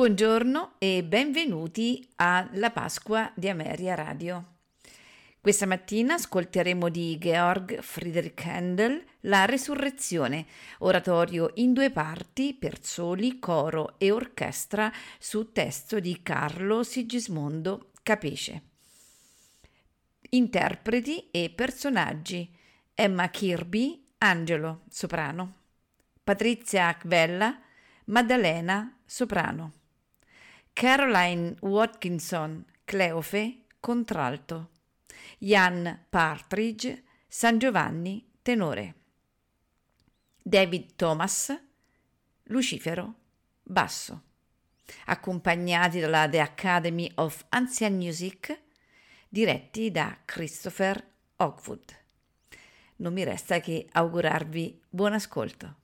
Buongiorno e benvenuti alla Pasqua di Ameria Radio. Questa mattina ascolteremo di Georg Friedrich Handel La Resurrezione, oratorio in due parti per soli, coro e orchestra su testo di Carlo Sigismondo Capisce. Interpreti e personaggi Emma Kirby, Angelo, soprano, Patrizia Acvella, Maddalena, soprano. Caroline Watkinson, Cleofe, contralto. Jan Partridge, San Giovanni, tenore. David Thomas, Lucifero, basso. Accompagnati dalla The Academy of Ancient Music, diretti da Christopher Hogwood. Non mi resta che augurarvi buon ascolto.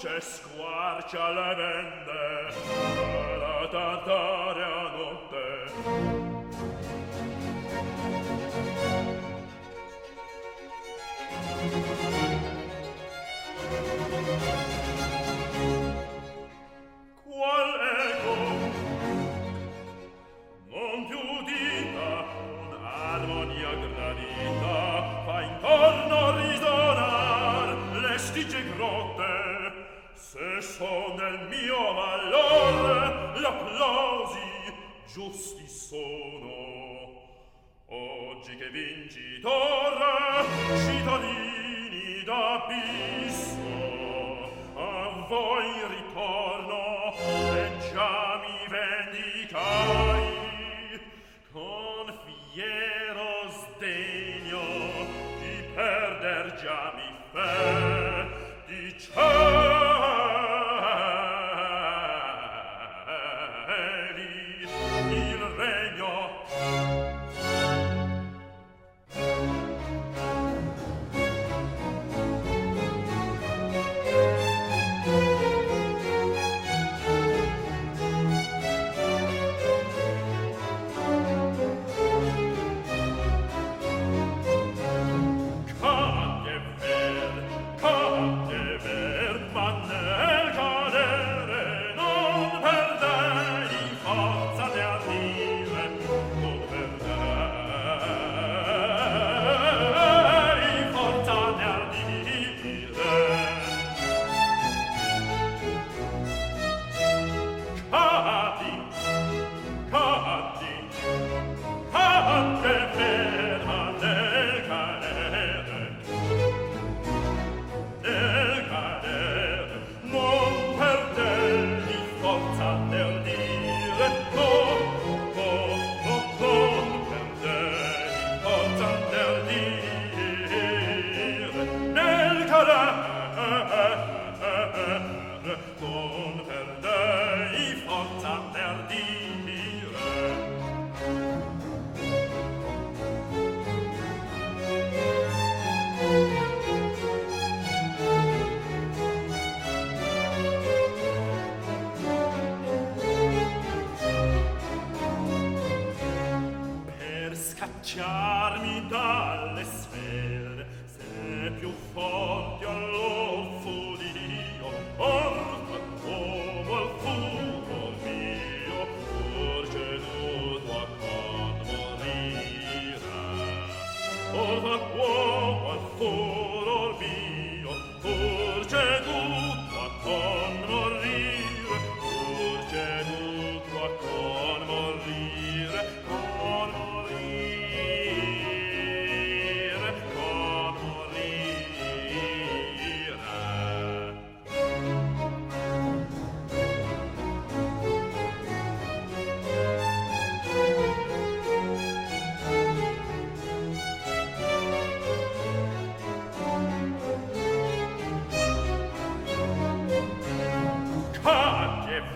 luce squarcia le vende la tartare a notte Thank you. mio valor l'applausi giusti sono. Oggi che vincitore cittadini d'abisso a voi ritorno e già mi vendicai con fiero sdegno di perder già mi fermo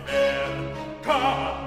e ca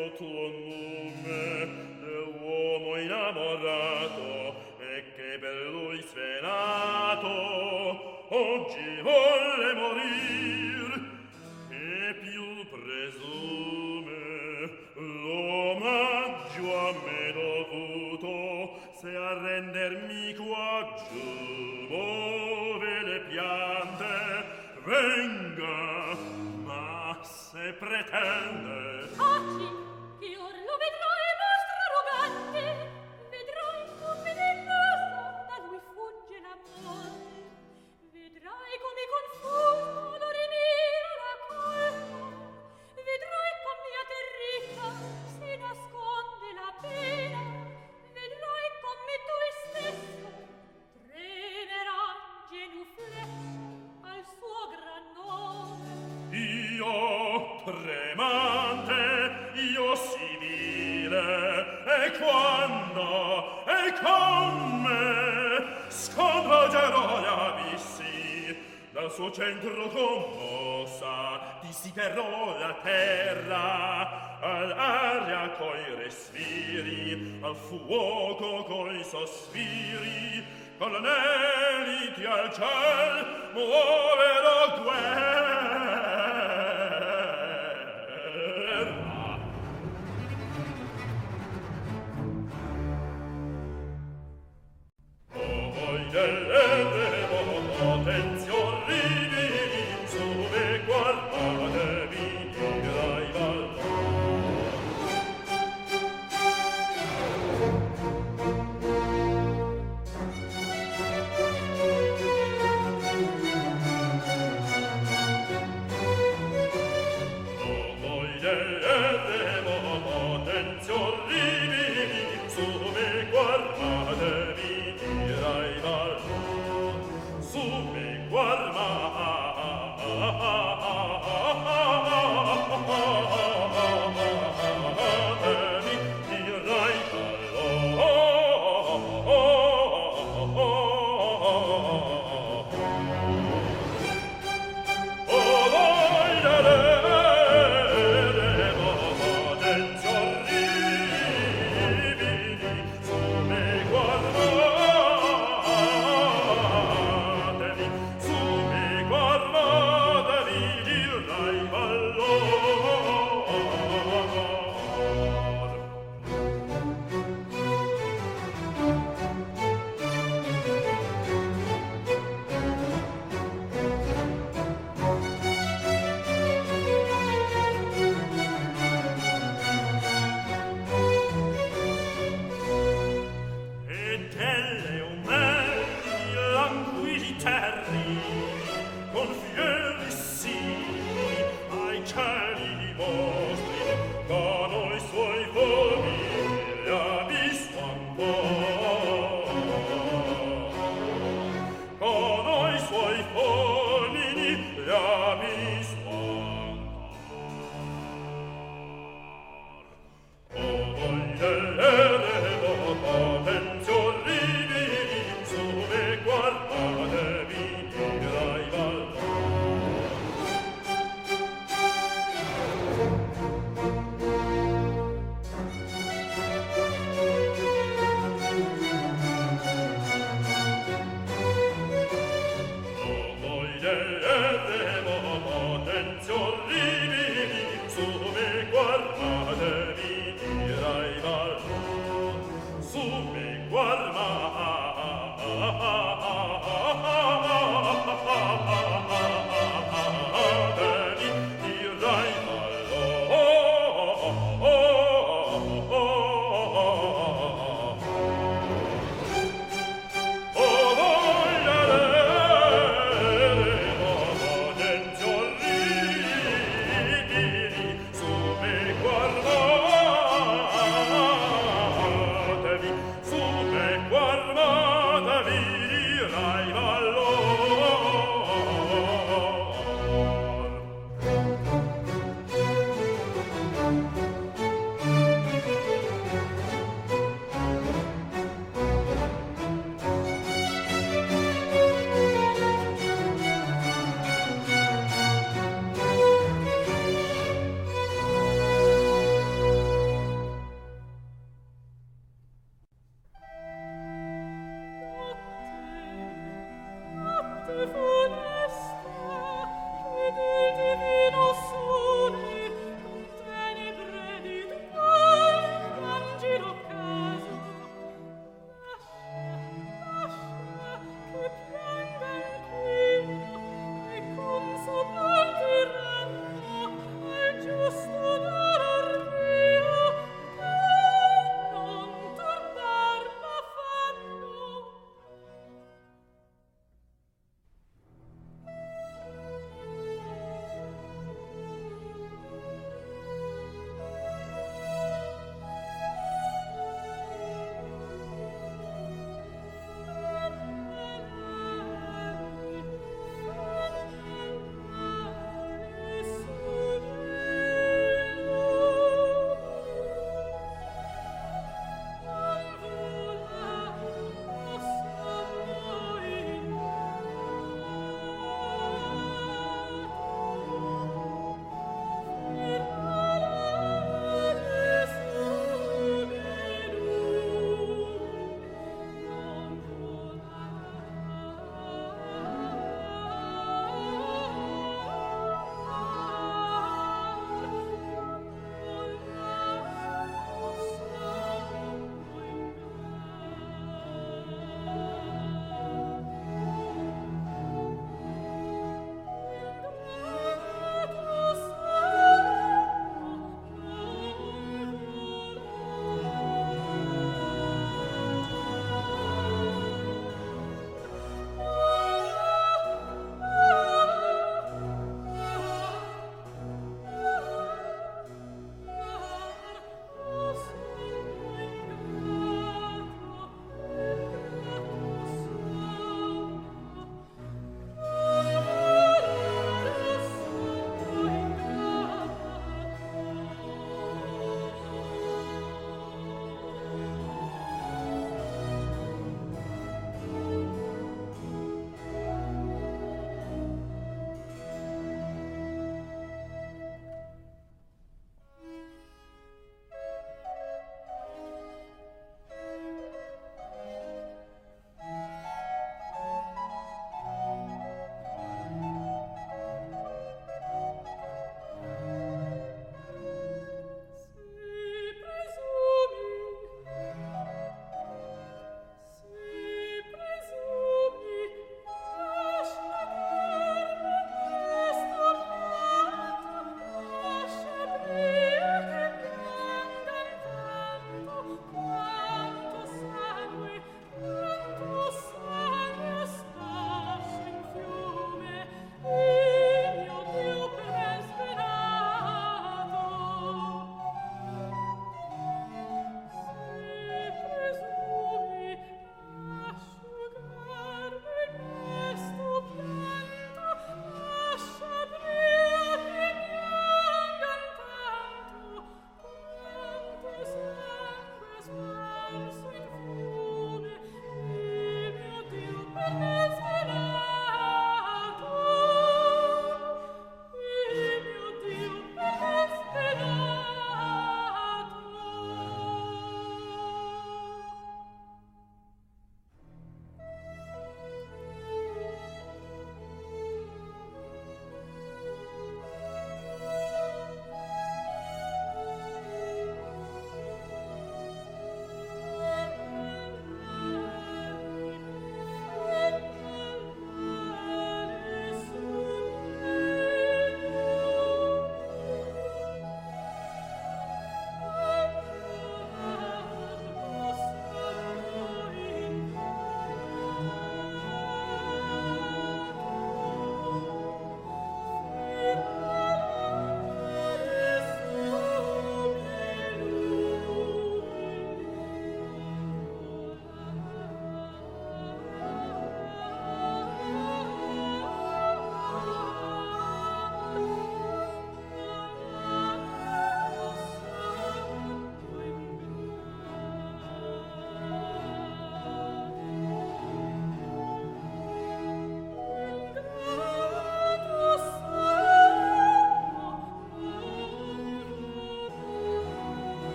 go to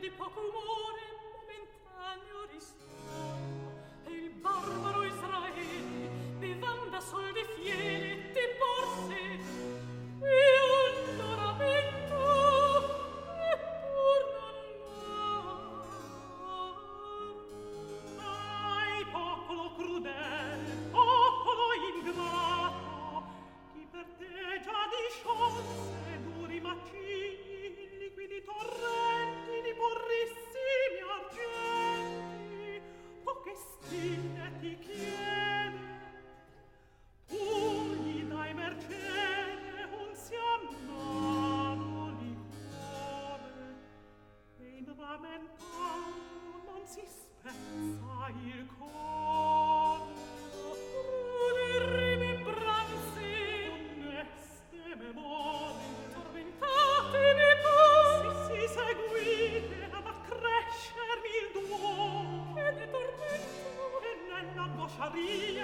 di poco umore. be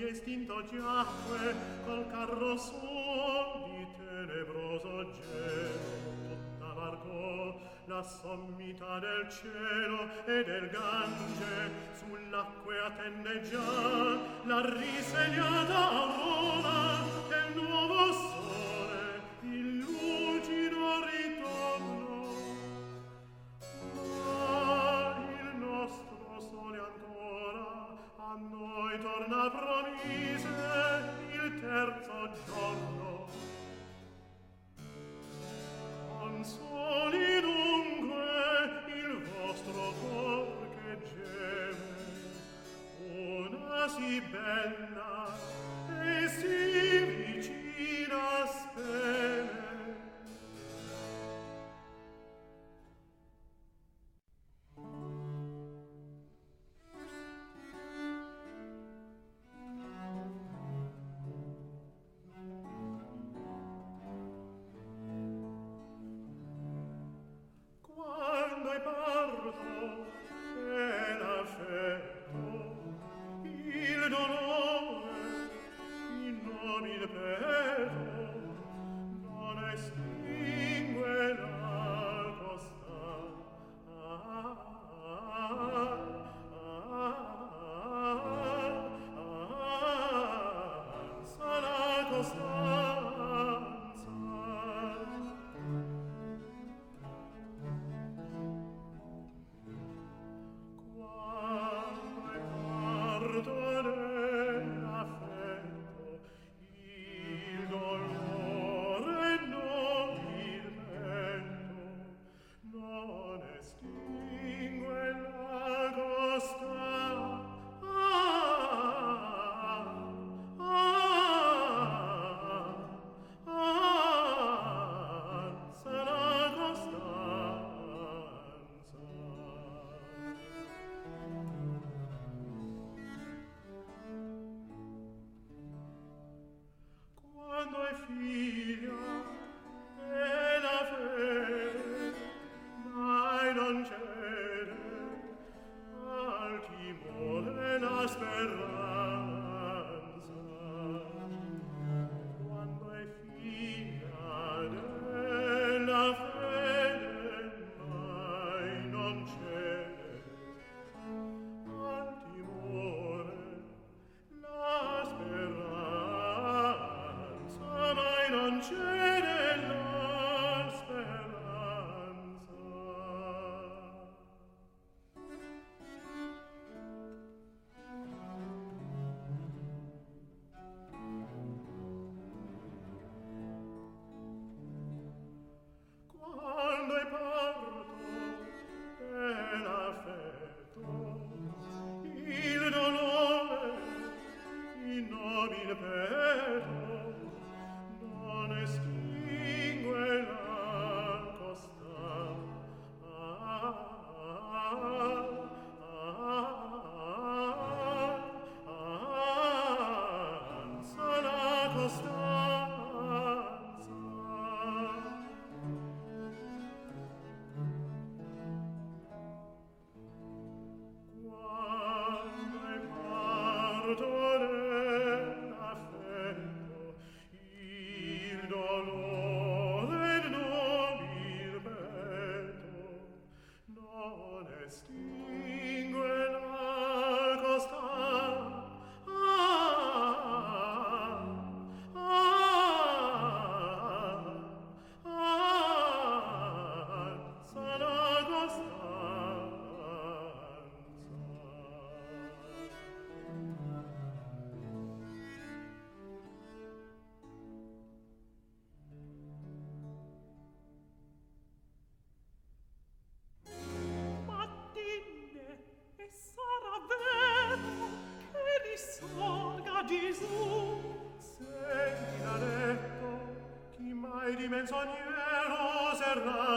egli estinto giacque col carro suo di tenebroso gelo. Tutta varcò la sommità del cielo e del gange sull'acque attende già la risegnata aurora ben senza nieros errare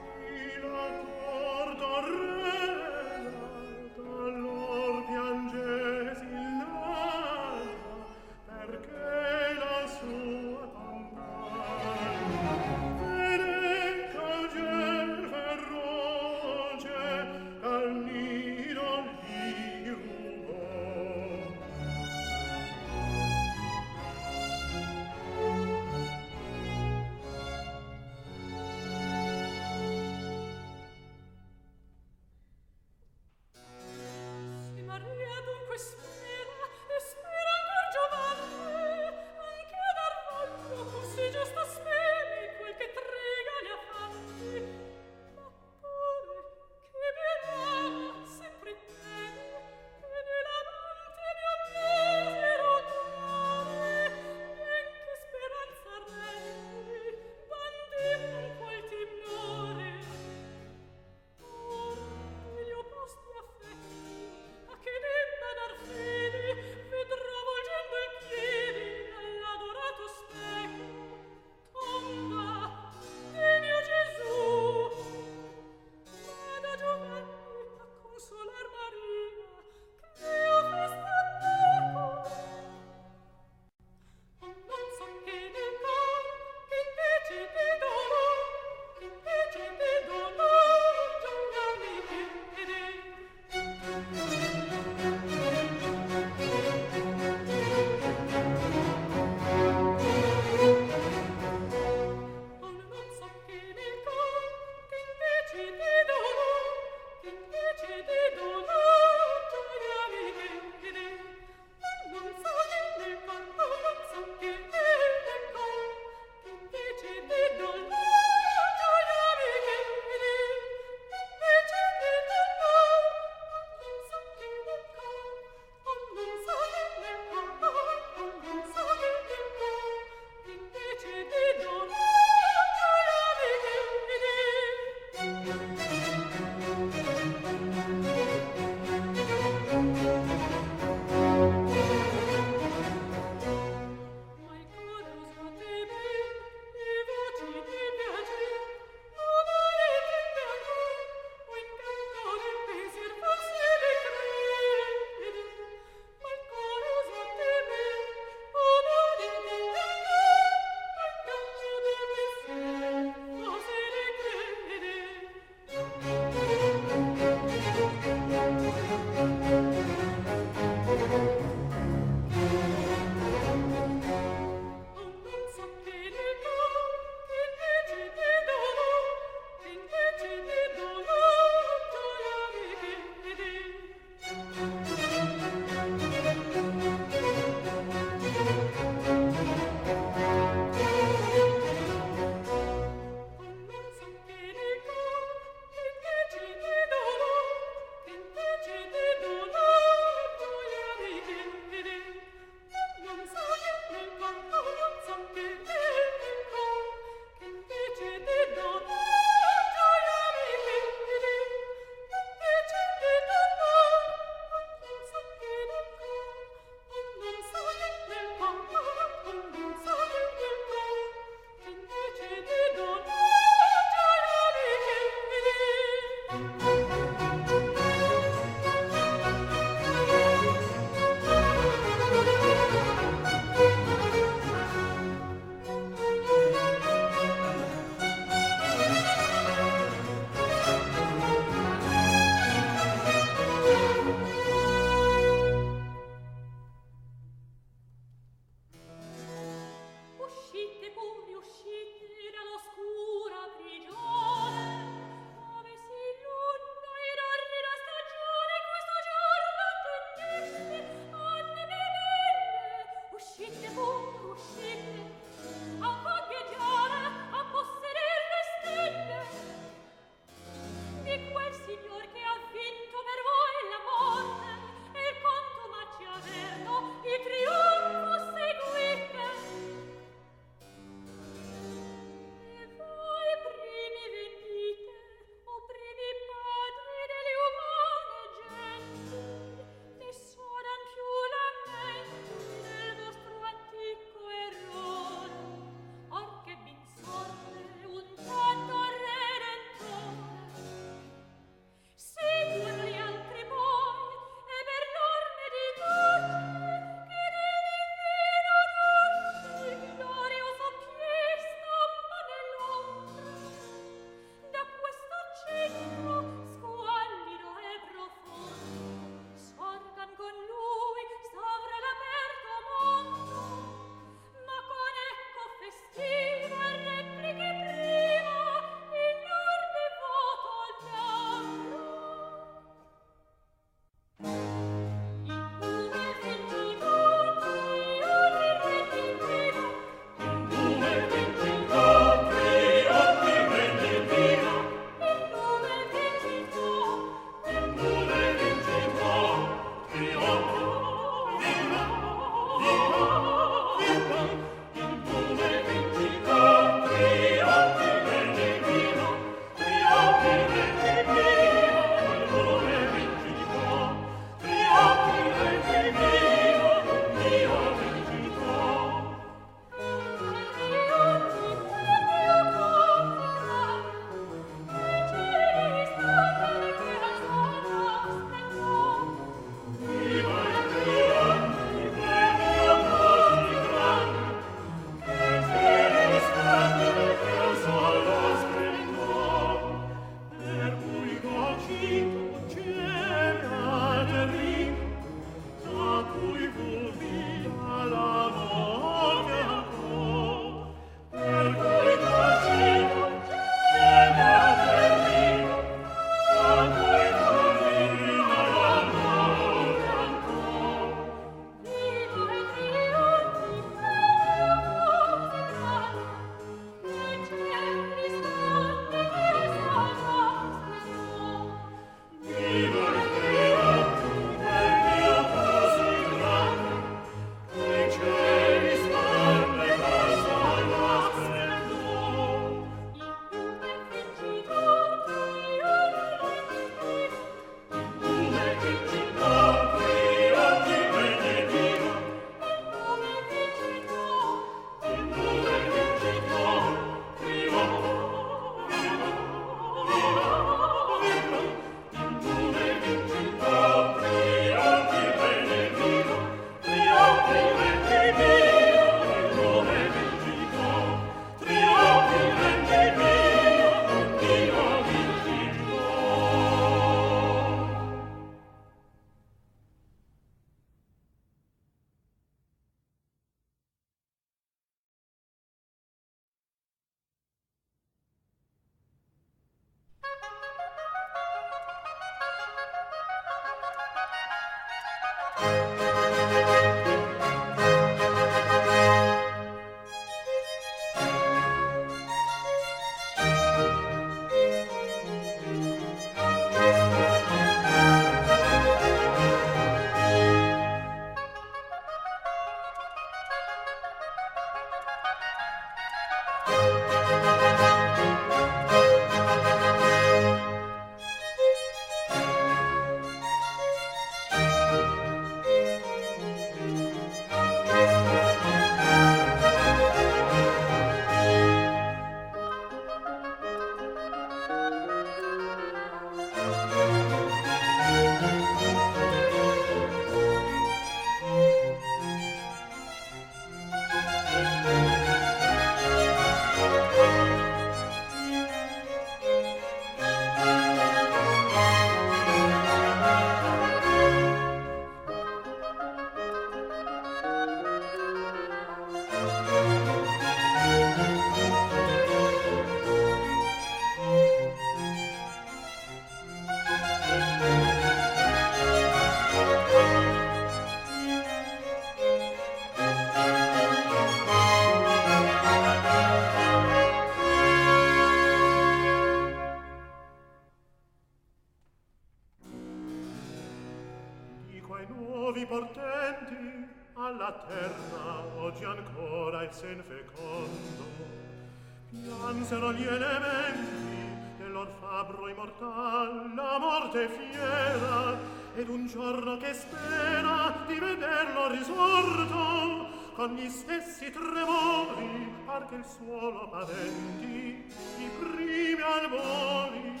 solo patenti i primi albori.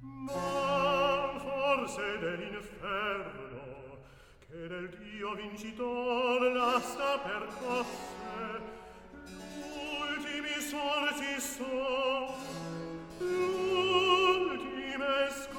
Ma forse dell'inferno che del dio vincitore l'asta percosse ultimi sorsi son l'ultime sorsi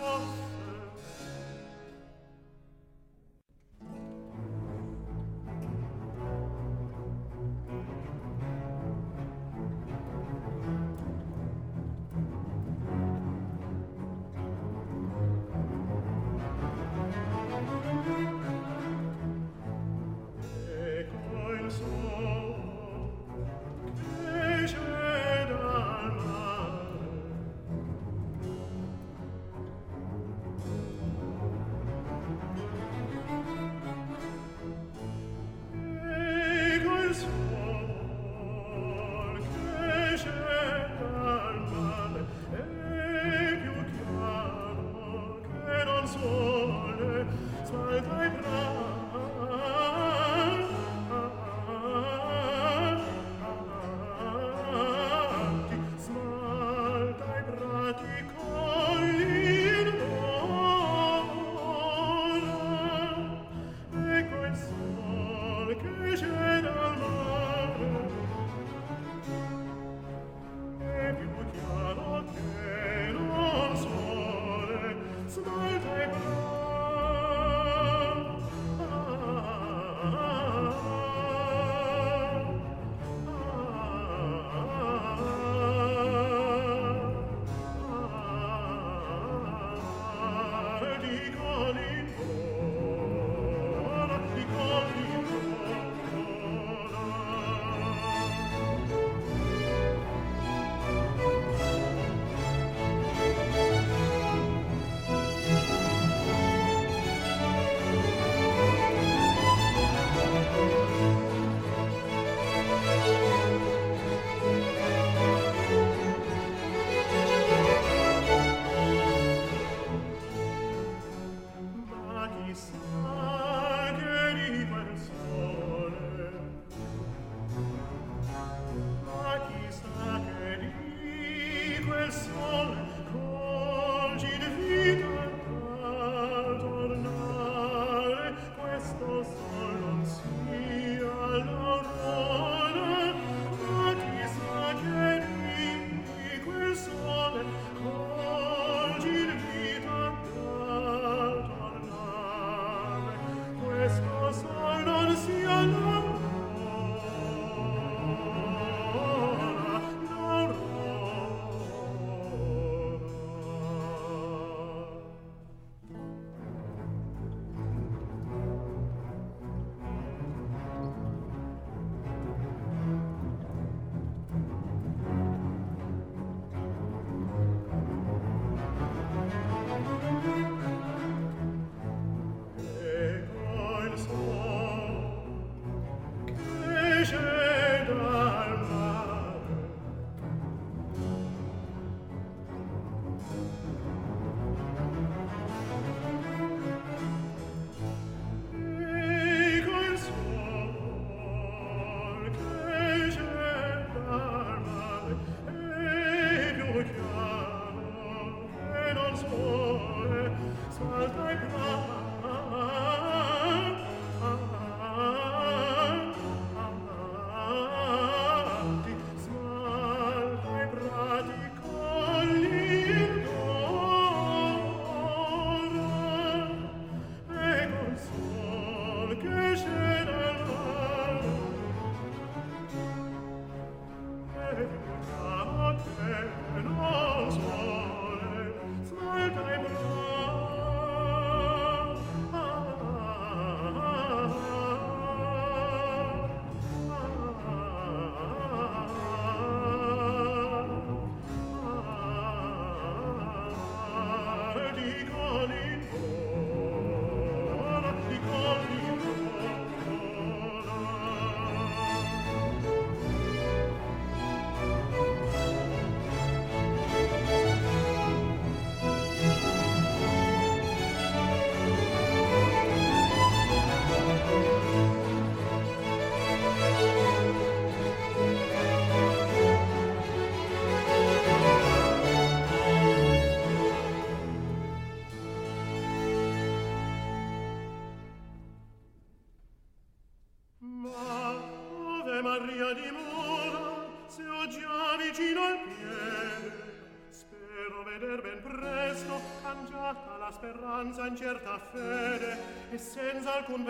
alcun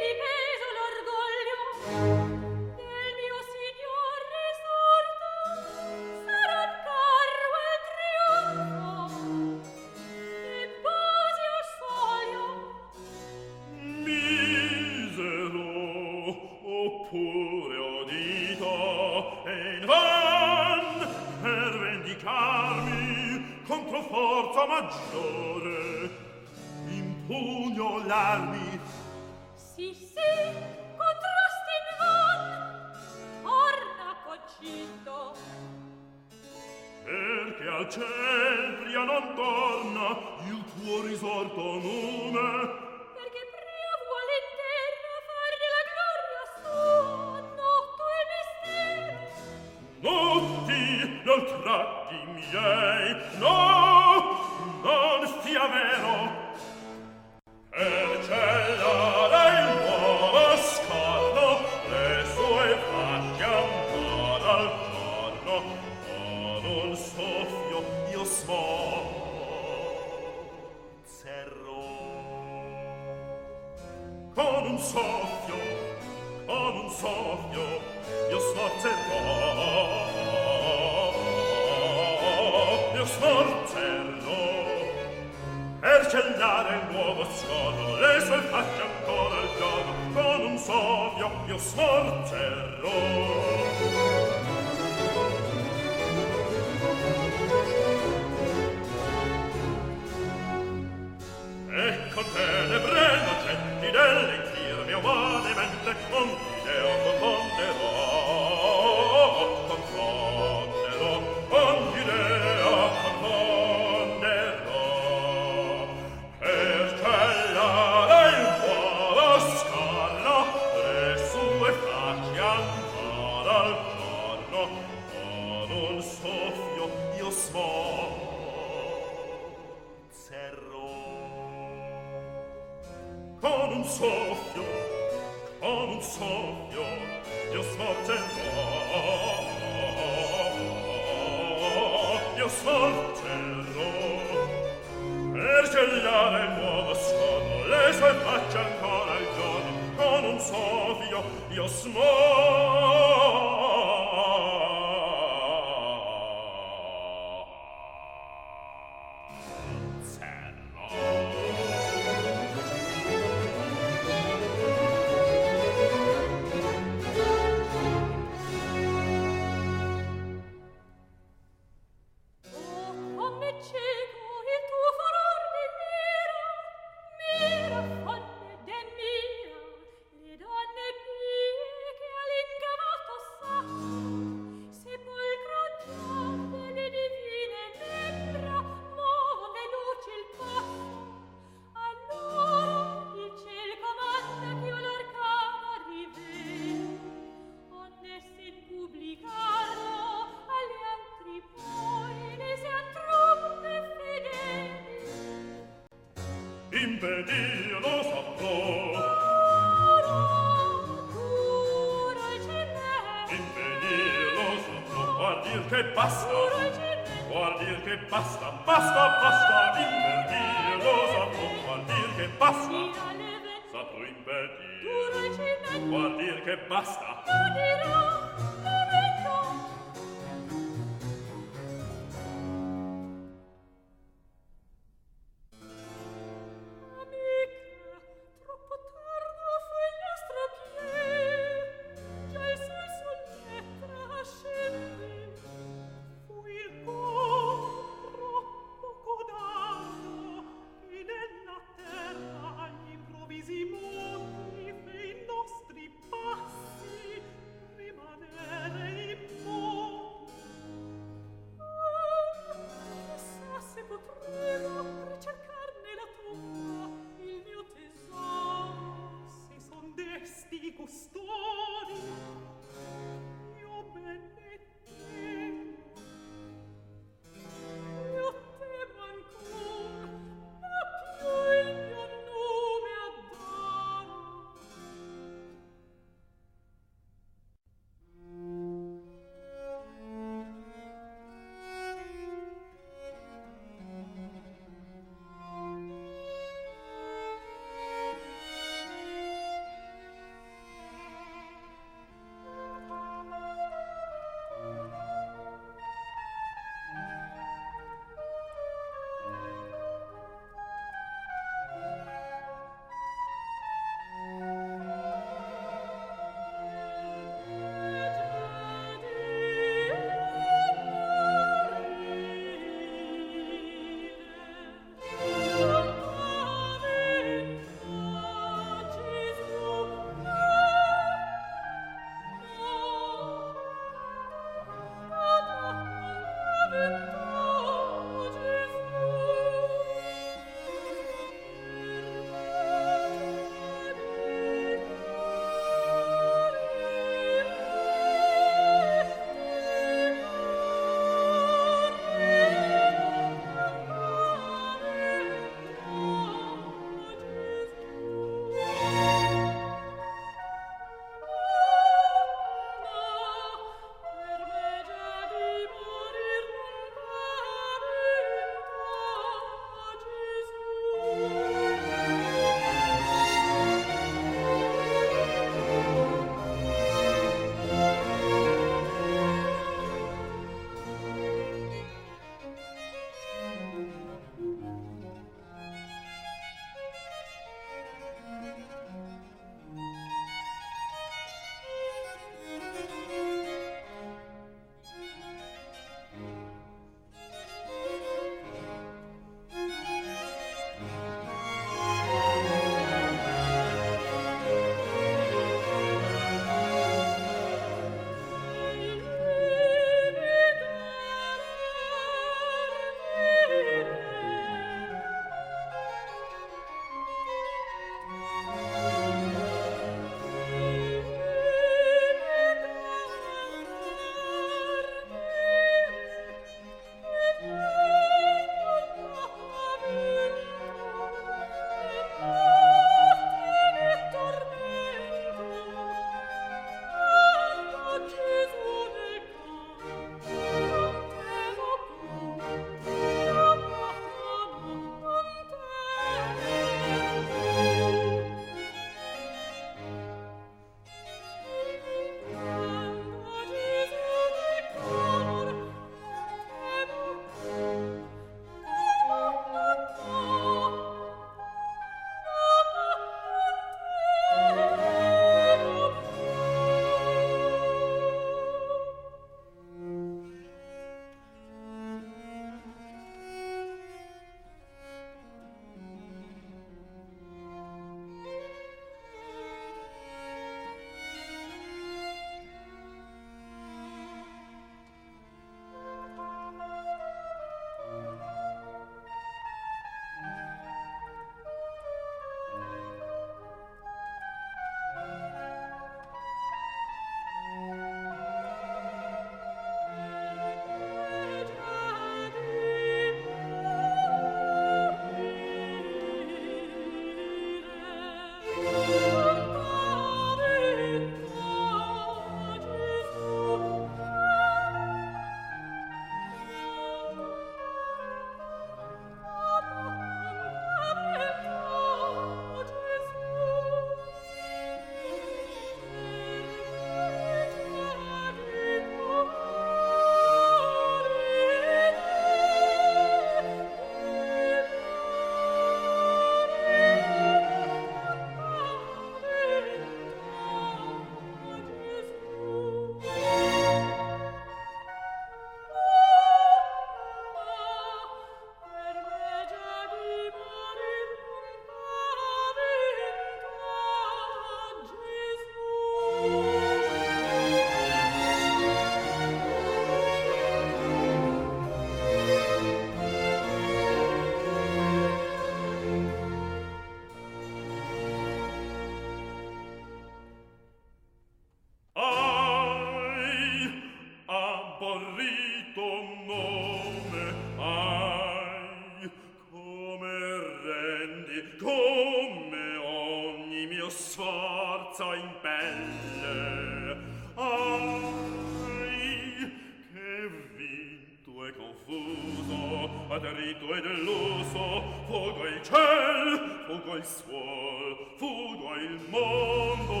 geloso, fuga il ciel, fuga il suol, fuga il mondo,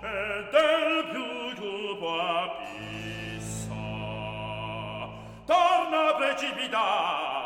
e del più cupo abissa, torna a precipitar.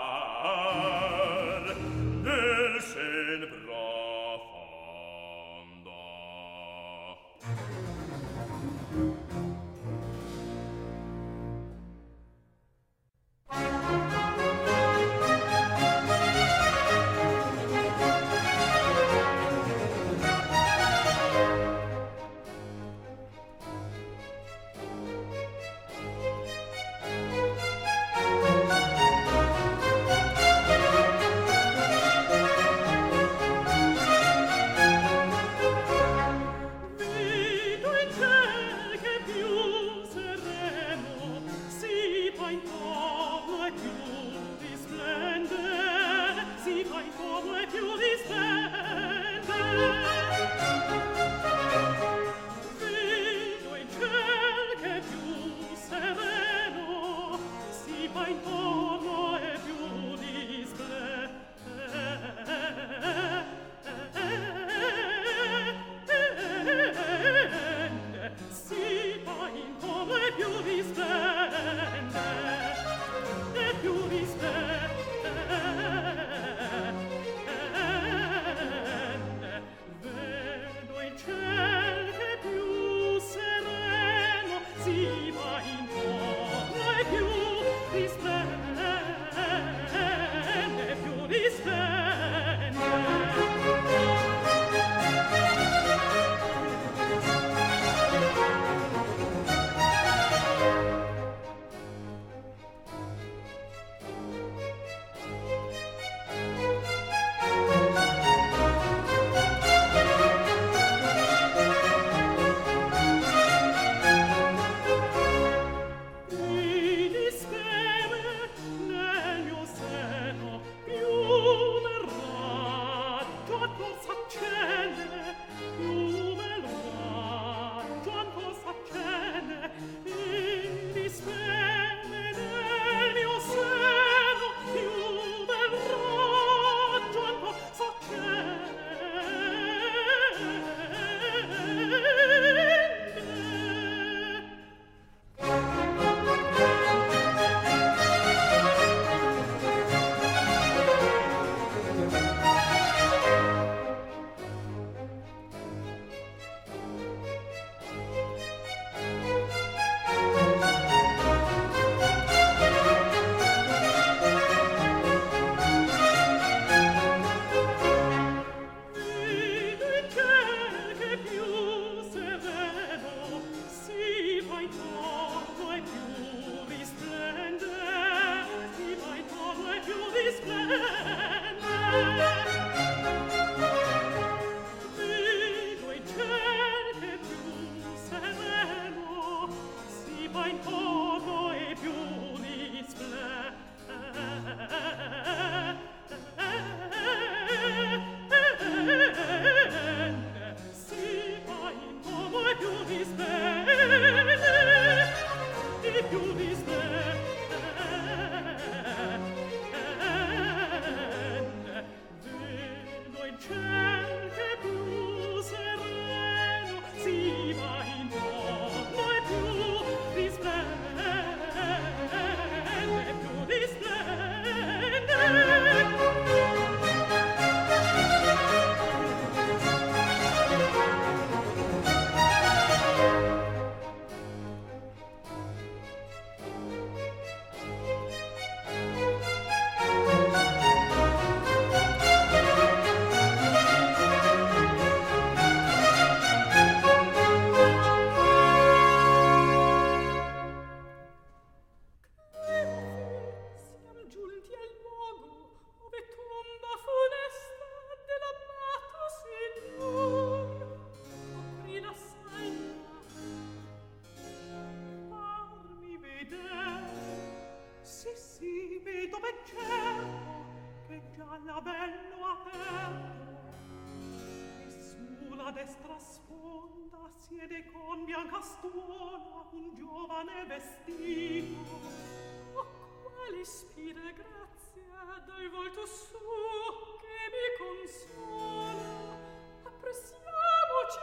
con bianca stuola un giovane vestito. Oh, qual spire grazia dal volto suo che mi consola. Appressiamoci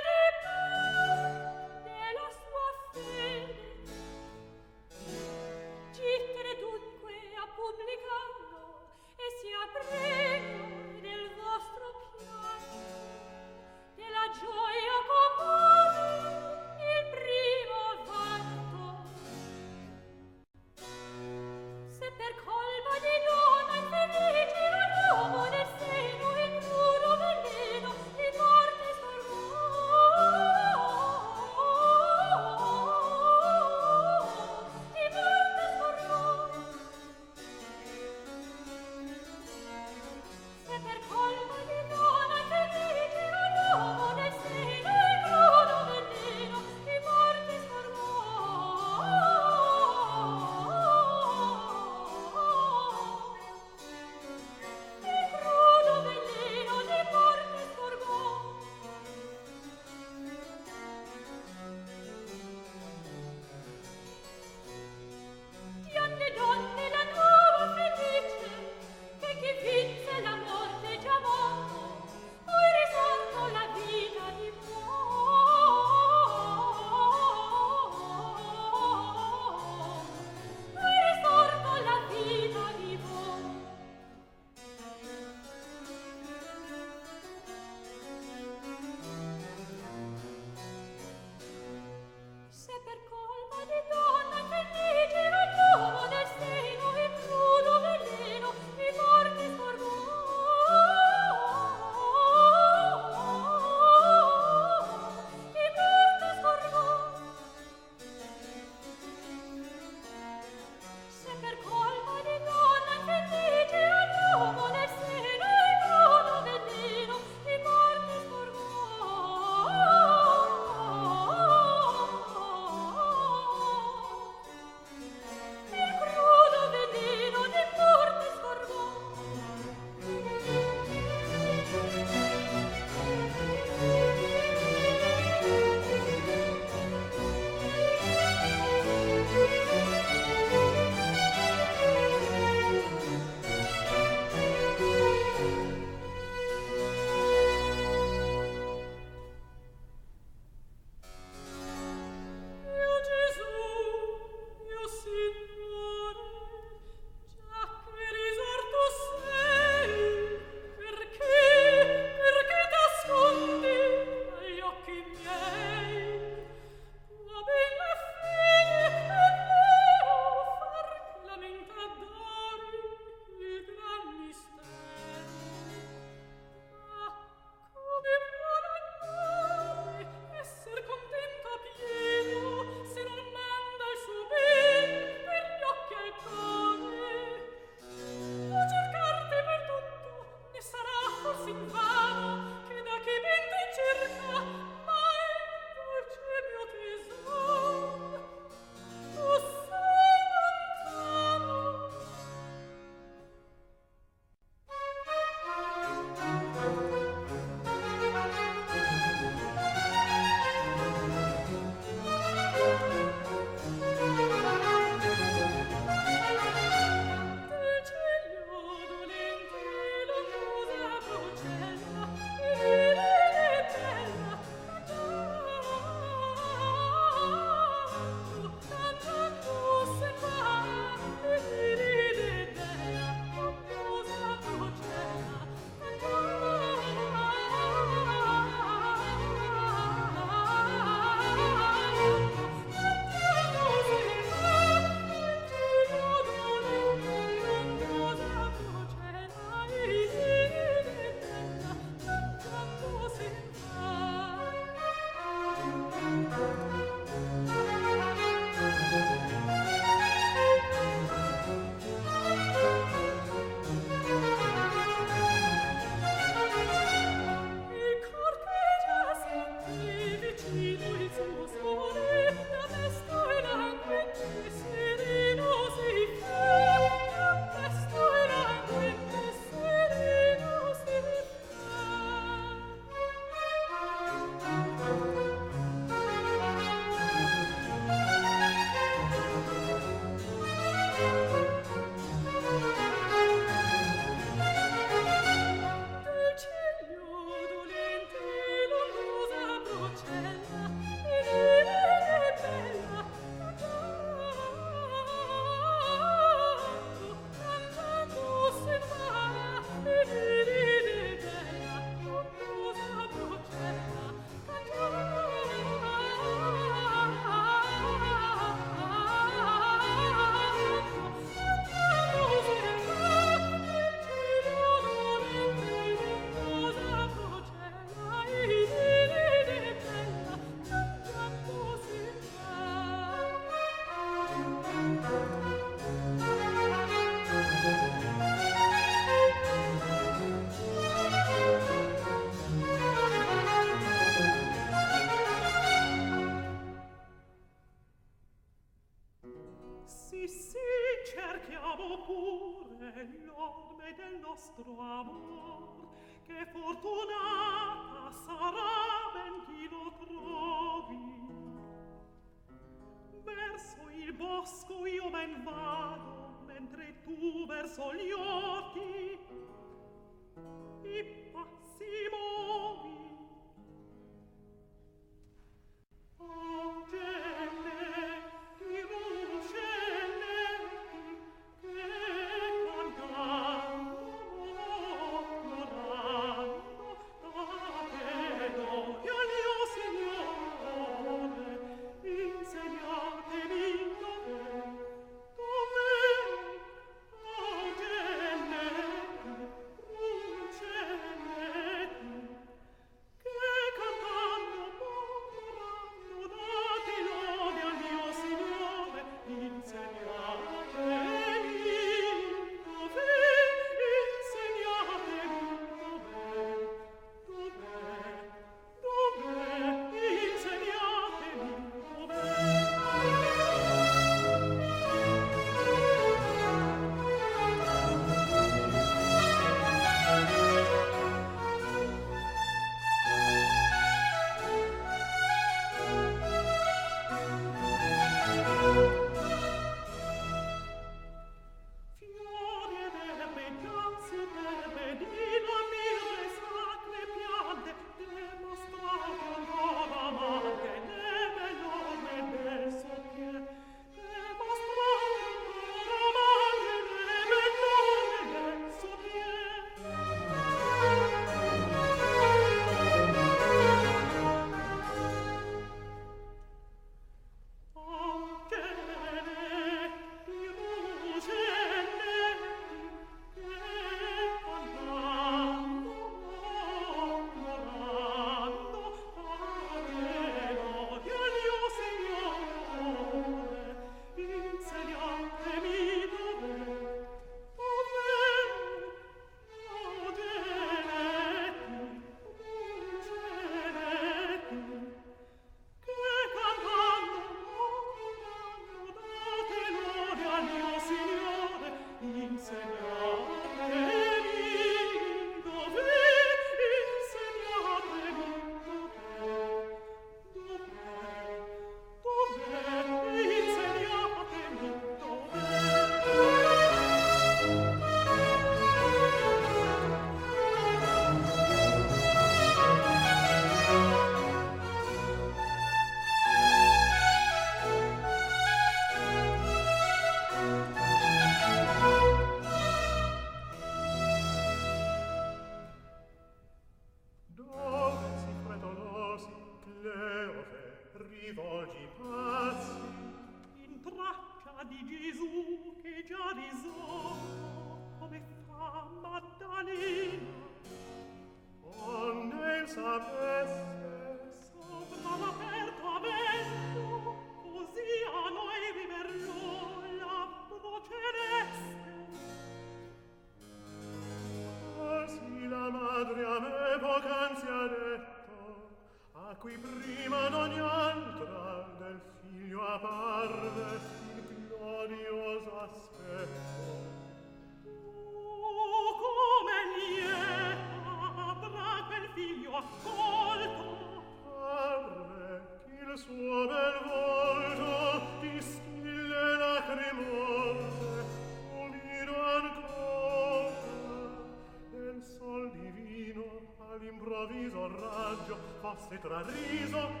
sopra riso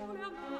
Schwärmer